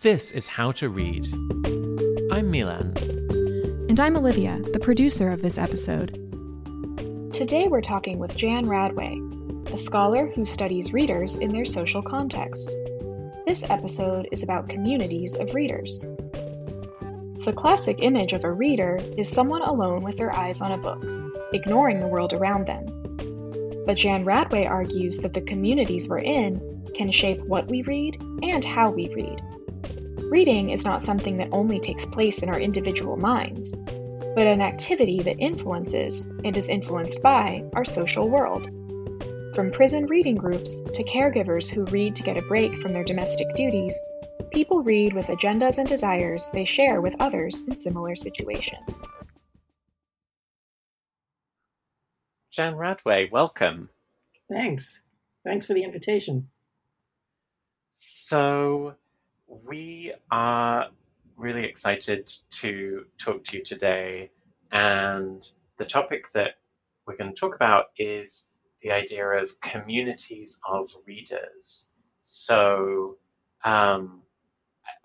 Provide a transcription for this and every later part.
This is How to Read. I'm Milan. And I'm Olivia, the producer of this episode. Today we're talking with Jan Radway, a scholar who studies readers in their social contexts. This episode is about communities of readers. The classic image of a reader is someone alone with their eyes on a book, ignoring the world around them. But Jan Radway argues that the communities we're in can shape what we read and how we read. Reading is not something that only takes place in our individual minds, but an activity that influences and is influenced by our social world. From prison reading groups to caregivers who read to get a break from their domestic duties, people read with agendas and desires they share with others in similar situations. Jan Radway, welcome. Thanks. Thanks for the invitation. So, we are really excited to talk to you today. And the topic that we're going to talk about is the idea of communities of readers. So, um,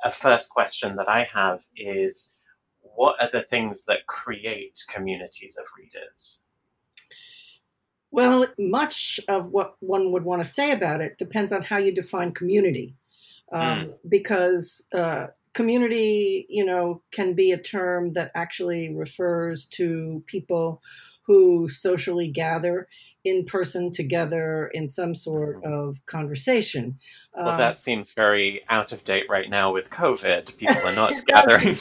a first question that I have is what are the things that create communities of readers? Well, much of what one would want to say about it depends on how you define community. Um, mm. Because uh, community, you know, can be a term that actually refers to people who socially gather in person together in some sort mm-hmm. of conversation. Well, um, that seems very out of date right now with COVID. People are not gathering.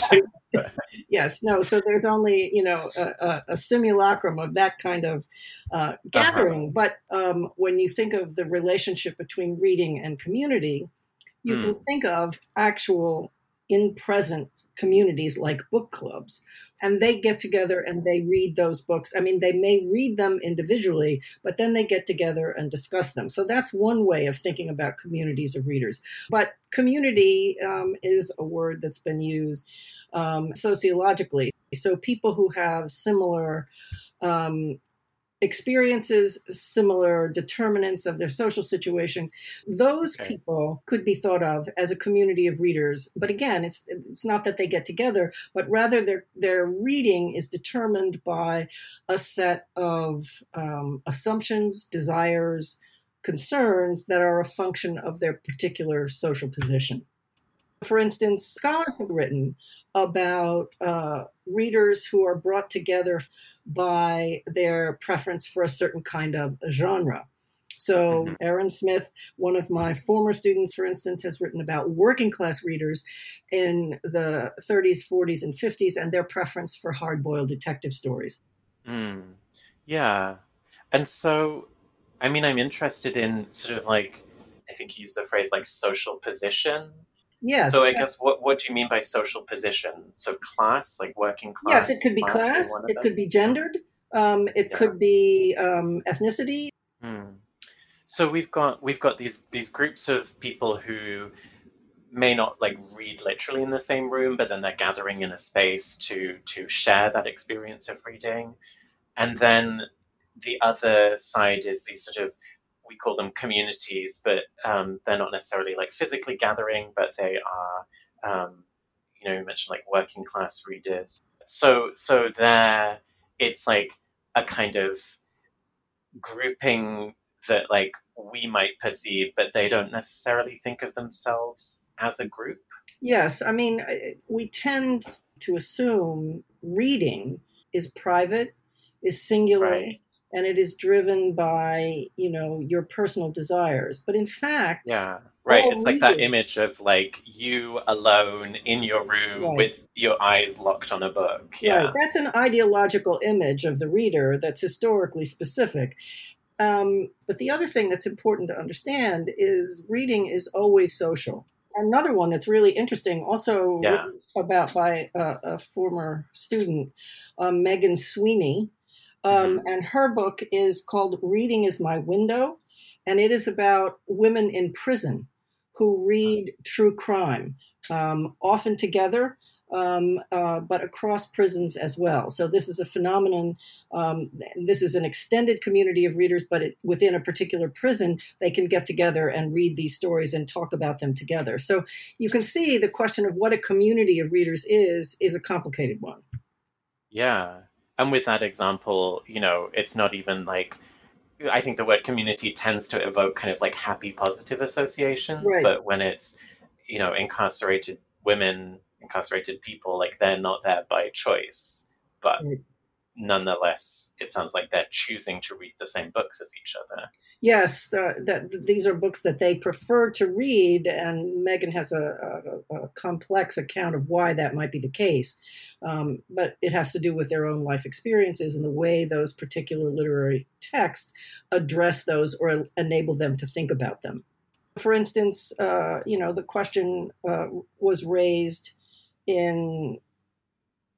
yes, no. So there's only you know a, a, a simulacrum of that kind of uh, uh-huh. gathering. Uh-huh. But um, when you think of the relationship between reading and community, you mm. can think of actual in present communities like book clubs and they get together and they read those books. I mean they may read them individually but then they get together and discuss them. So that's one way of thinking about communities of readers. But community um, is a word that's been used um, sociologically. So people who have similar um, experiences, similar determinants of their social situation, those okay. people could be thought of as a community of readers. But again, it's it's not that they get together, but rather their their reading is determined by a set of um, assumptions, desires, concerns that are a function of their particular social position. For instance, scholars have written about uh, readers who are brought together by their preference for a certain kind of genre. So, mm-hmm. Erin Smith, one of my former students, for instance, has written about working class readers in the 30s, 40s, and 50s and their preference for hard boiled detective stories. Mm. Yeah. And so, I mean, I'm interested in sort of like, I think you use the phrase like social position Yes. So I guess what what do you mean by social position? So class, like working class. Yes, it could be class. It could be gendered. Um, it yeah. could be um, ethnicity. Hmm. So we've got we've got these these groups of people who may not like read literally in the same room, but then they're gathering in a space to to share that experience of reading, and then the other side is these sort of we call them communities, but um, they're not necessarily like physically gathering, but they are, um, you know, you mentioned like working class readers. So, so there, it's like a kind of grouping that like we might perceive, but they don't necessarily think of themselves as a group. Yes, I mean, we tend to assume reading is private, is singular. Right and it is driven by you know your personal desires but in fact yeah right it's like that image of like you alone in your room right. with your eyes locked on a book yeah right. that's an ideological image of the reader that's historically specific um, but the other thing that's important to understand is reading is always social another one that's really interesting also yeah. about by a, a former student um, megan sweeney um, mm-hmm. And her book is called Reading is My Window. And it is about women in prison who read true crime, um, often together, um, uh, but across prisons as well. So this is a phenomenon. Um, this is an extended community of readers, but it, within a particular prison, they can get together and read these stories and talk about them together. So you can see the question of what a community of readers is is a complicated one. Yeah, and with that example, you know, it's not even like. I think the word community tends to evoke kind of like happy, positive associations, Right. but when it's, you know, incarcerated women incarcerated people, like they're not there by choice, but. Nonetheless, it sounds like they're choosing to read the same books as each other. Yes, that these are books that they prefer to read, and Megan has a, a, a complex account of why that might be the case. Um, but it has to do with their own life experiences and the way those particular literary texts address those or enable them to think about them. For instance, uh, you know, the question uh, was raised in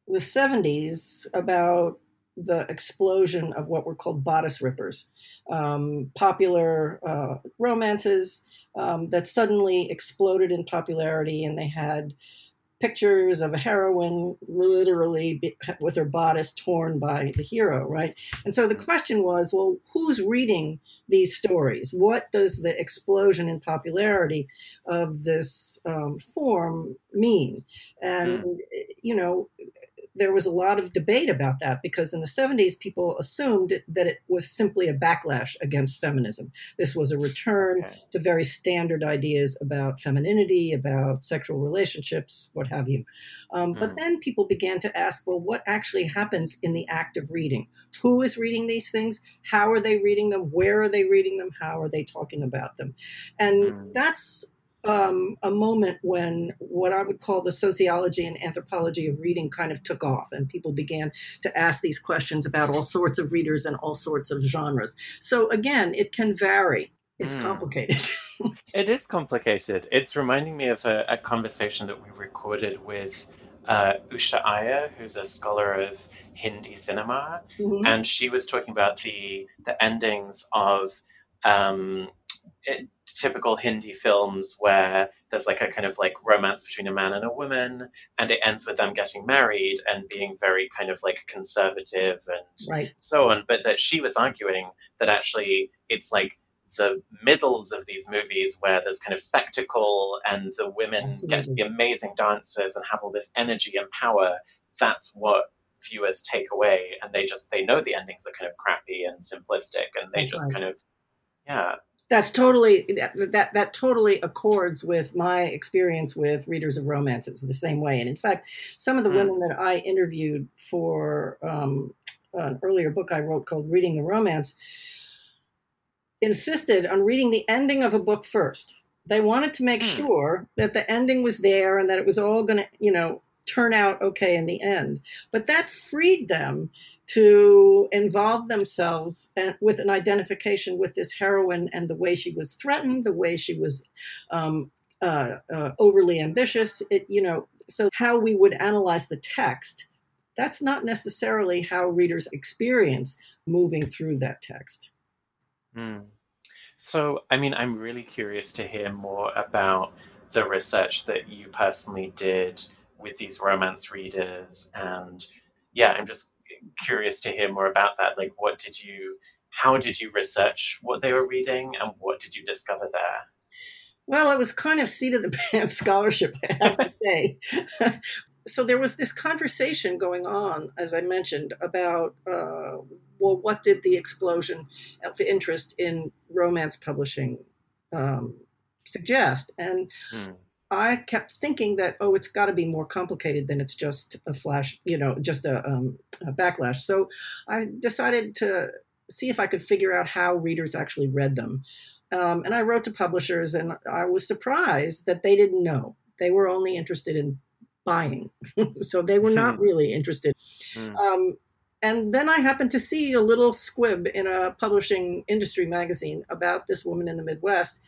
the 70s about the explosion of what were called bodice rippers um, popular uh, romances um, that suddenly exploded in popularity, and they had pictures of a heroine literally be, with her bodice torn by the hero, right? And so the question was, well, who's reading these stories? What does the explosion in popularity of this um, form mean? And, mm. you know, there was a lot of debate about that because in the 70s, people assumed that it was simply a backlash against feminism. This was a return okay. to very standard ideas about femininity, about sexual relationships, what have you. Um, mm. But then people began to ask, well, what actually happens in the act of reading? Who is reading these things? How are they reading them? Where are they reading them? How are they talking about them? And mm. that's um, a moment when what I would call the sociology and anthropology of reading kind of took off, and people began to ask these questions about all sorts of readers and all sorts of genres. So, again, it can vary. It's mm. complicated. it is complicated. It's reminding me of a, a conversation that we recorded with uh, Usha Iyer, who's a scholar of Hindi cinema, mm-hmm. and she was talking about the the endings of um, it, typical Hindi films where there's like a kind of like romance between a man and a woman, and it ends with them getting married and being very kind of like conservative and right. so on. But that she was arguing that actually it's like the middles of these movies where there's kind of spectacle and the women Absolutely. get to be amazing dancers and have all this energy and power. That's what viewers take away, and they just they know the endings are kind of crappy and simplistic, and they That's just right. kind of yeah that's totally that, that that totally accords with my experience with readers of romances the same way and in fact some of the Mm. women that i interviewed for um, an earlier book i wrote called reading the romance insisted on reading the ending of a book first they wanted to make Hmm. sure that the ending was there and that it was all going to you know turn out okay in the end but that freed them to involve themselves with an identification with this heroine and the way she was threatened, the way she was um, uh, uh, overly ambitious. It, you know, so how we would analyze the text, that's not necessarily how readers experience moving through that text. Hmm. So, I mean, I'm really curious to hear more about the research that you personally did with these romance readers. And yeah, I'm just curious to hear more about that. Like, what did you, how did you research what they were reading and what did you discover there? Well, it was kind of seat of the pants scholarship, I have to say. so there was this conversation going on, as I mentioned, about uh, well, what did the explosion of interest in romance publishing um, suggest? And Hmm. I kept thinking that oh, it's got to be more complicated than it's just a flash, you know, just a, um, a backlash. So I decided to see if I could figure out how readers actually read them. Um, and I wrote to publishers, and I was surprised that they didn't know. They were only interested in buying, so they were not really interested. Hmm. Um, and then I happened to see a little squib in a publishing industry magazine about this woman in the Midwest,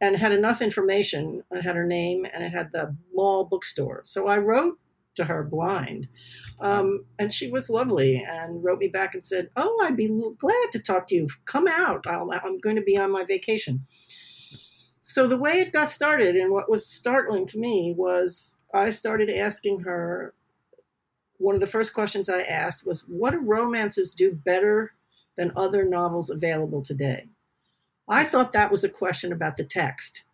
and had enough information. It had her name, and it had the mall bookstore. So I wrote to her blind. Um, and she was lovely and wrote me back and said, Oh, I'd be glad to talk to you. Come out. I'll, I'm going to be on my vacation. so the way it got started and what was startling to me was I started asking her one of the first questions I asked was what do romances do better than other novels available today? I thought that was a question about the text.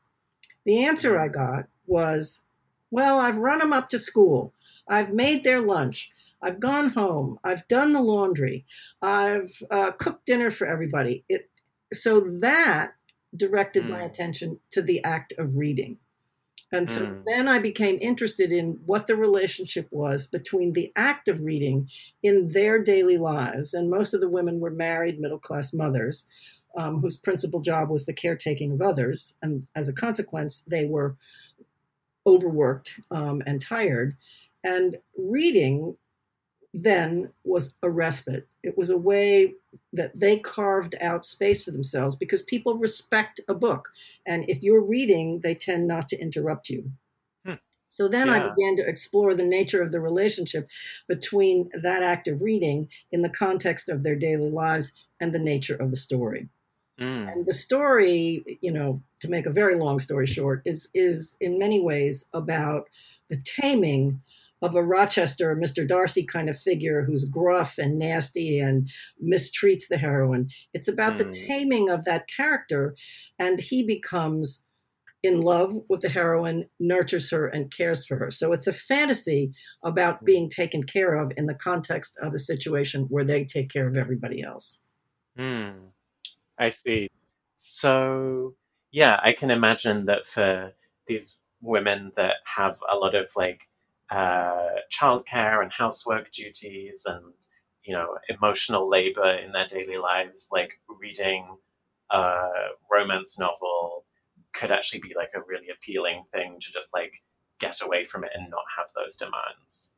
The answer I got was, well, I've run them up to school. I've made their lunch. I've gone home. I've done the laundry. I've uh, cooked dinner for everybody. It, so that directed mm. my hmm. attention to the act of reading. And so mm. then I became interested in what the relationship was between the act of reading in their daily lives. And most of the women were married middle class mothers um, whose principal job was the caretaking of others. And as a consequence, they were overworked um, and tired. And reading then was a respite. It was a way that they carved out space for themselves because people respect a book. And if you're reading, they tend not to interrupt you. Hmm. So then yeah. I began to explore the nature of the relationship between that act of reading in the context of their daily lives and the nature of the story. Mm. And the story, you know, to make a very long story short, is is in many ways about the taming of a Rochester Mr. Darcy kind of figure who's gruff and nasty and mistreats the heroine. It's about mm. the taming of that character, and he becomes in love with the heroine, nurtures her, and cares for her. So it's a fantasy about mm. being taken care of in the context of a situation where they take care of everybody else. Hmm. I see. So, yeah, I can imagine that for these women that have a lot of like uh, childcare and housework duties and you know emotional labor in their daily lives, like reading a romance novel could actually be like a really appealing thing to just like get away from it and not have those demands.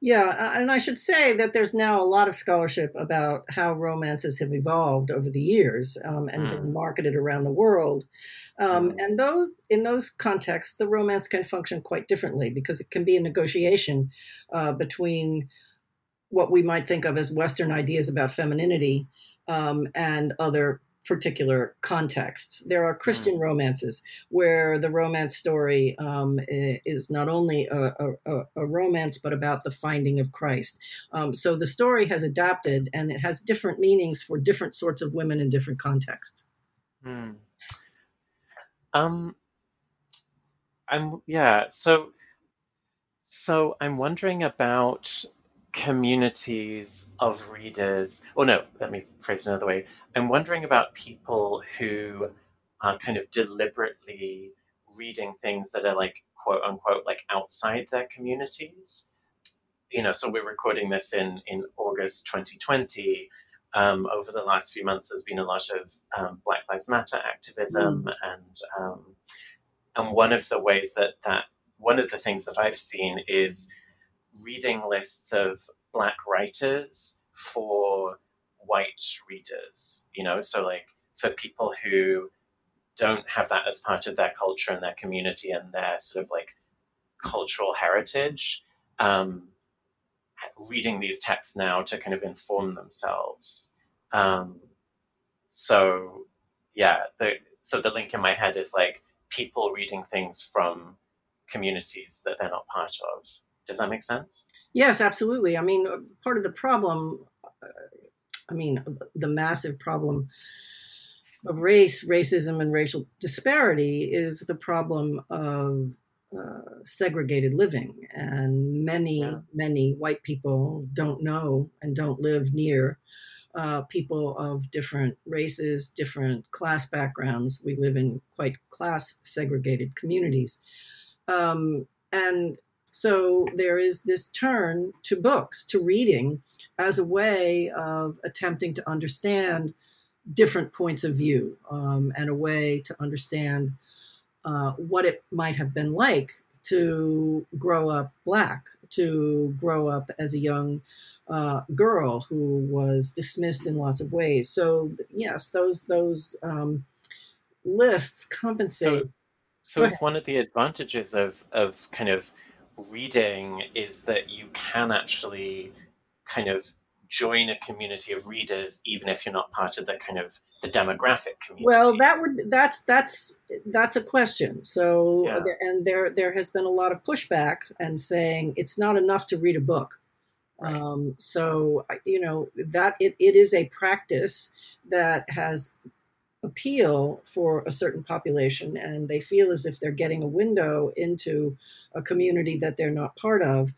Yeah, and I should say that there's now a lot of scholarship about how romances have evolved over the years um, and mm. been marketed around the world. Um, mm. And those in those contexts, the romance can function quite differently because it can be a negotiation uh, between what we might think of as Western ideas about femininity um, and other particular contexts. There are Christian mm. romances where the romance story um, is not only a, a, a, romance, but about the finding of Christ. Um, so the story has adapted and it has different meanings for different sorts of women in different contexts. Mm. Um, I'm, yeah, so, so I'm wondering about communities of readers, or no, let me phrase it another way. I'm wondering about people who are kind of deliberately reading things that are like quote unquote like outside their communities. You know, so we're recording this in in August 2020. Um, over the last few months, there's been a lot of um, Black Lives Matter activism, mm. and um, and one of the ways that that one of the things that I've seen is reading lists of black writers for white readers, you know, so like for people who don't have that as part of their culture and their community and their sort of like cultural heritage, um, reading these texts now to kind of inform themselves. Um, so yeah, the so the link in my head is like people reading things from communities that they're not part of. Does that make sense? Yes, absolutely. I mean, part of the problem, uh, I mean, the massive problem of race, racism, and racial disparity is the problem of uh, segregated living. And many, yeah. many white people don't know and don't live near uh, people of different races, different class backgrounds. We live in quite class segregated communities. Um, and so there is this turn to books, to reading, as a way of attempting to understand different points of view um, and a way to understand uh, what it might have been like to grow up black, to grow up as a young uh, girl who was dismissed in lots of ways. So yes, those those um, lists compensate. So, so it's one of the advantages of of kind of reading is that you can actually kind of join a community of readers even if you're not part of the kind of the demographic community well that would that's that's that's a question so Yeah. there, and there there has been a lot of pushback and saying it's not enough to read a book Right. um, so you know that it, it is a practice that has appeal for a certain population and they feel as if they're getting a window into a community that they're not part of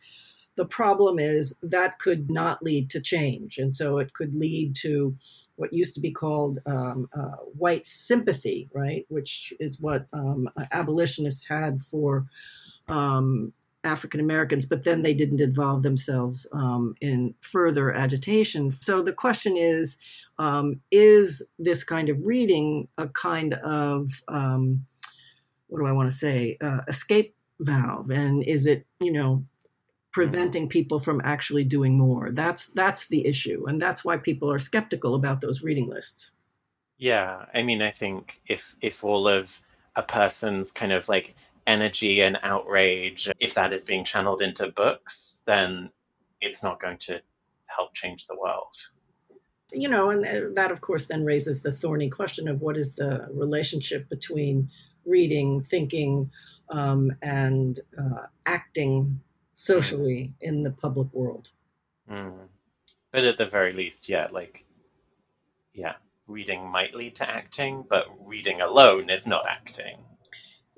the problem is that could not lead to change. And so it could lead to what used to be called um, uh, white sympathy right? Which is what um, abolitionists had for um, African Americans, but then they didn't involve themselves um, in further agitation. So the question is um, is this kind of reading a kind of, um, what do I want to say, uh, escape valve? And is it, you know, preventing people from actually doing more? That's that's the issue, and that's why people are skeptical about those reading lists. Yeah, I mean, I think if if all of a person's kind of like energy and outrage, if that is being channeled into books, then it's not going to help change the world. you know, and that of course then raises the thorny question of what is the relationship between reading, thinking, um, and uh, acting socially in the public world. Mm. But at the very least, yeah, like, yeah, reading might lead to acting, but reading alone is not acting.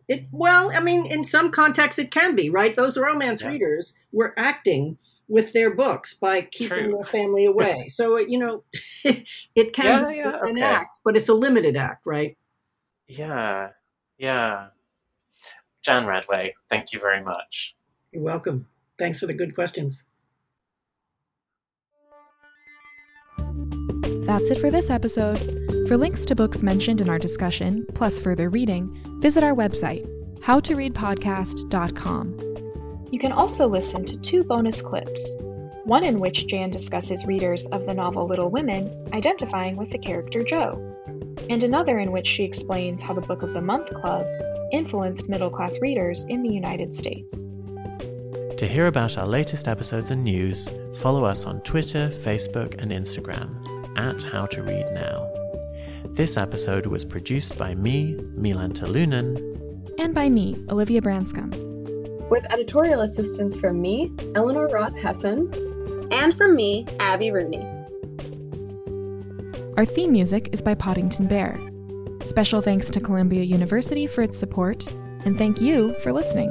It well, I mean, in some contexts it can be right. Those romance Yeah. readers were acting with their books by keeping True. their family away. so you know, it can Yeah, be yeah, an okay. act, but it's a limited act, right? Yeah, yeah. Jan Radway, thank you very much. You're welcome. Thanks for the good questions. That's it for this episode. For links to books mentioned in our discussion, plus further reading, visit our website, howtoreadpodcast.com. You can also listen to two bonus clips. One in which Jan discusses readers of the novel Little Women identifying with the character Jo, and another in which she explains how the Book of the Month Club influenced middle class readers in the United States. To hear about our latest episodes and news, follow us on Twitter, Facebook, and Instagram at How to Read Now. This episode was produced by me, Milan Terlunen, And by me, Olivia Branscombe. with editorial assistance from me, Eleanor Roth Hessen, And from me, Abby Rooney. Our theme music is by Poddington Bear. Special thanks to Columbia University for its support, and thank you for listening.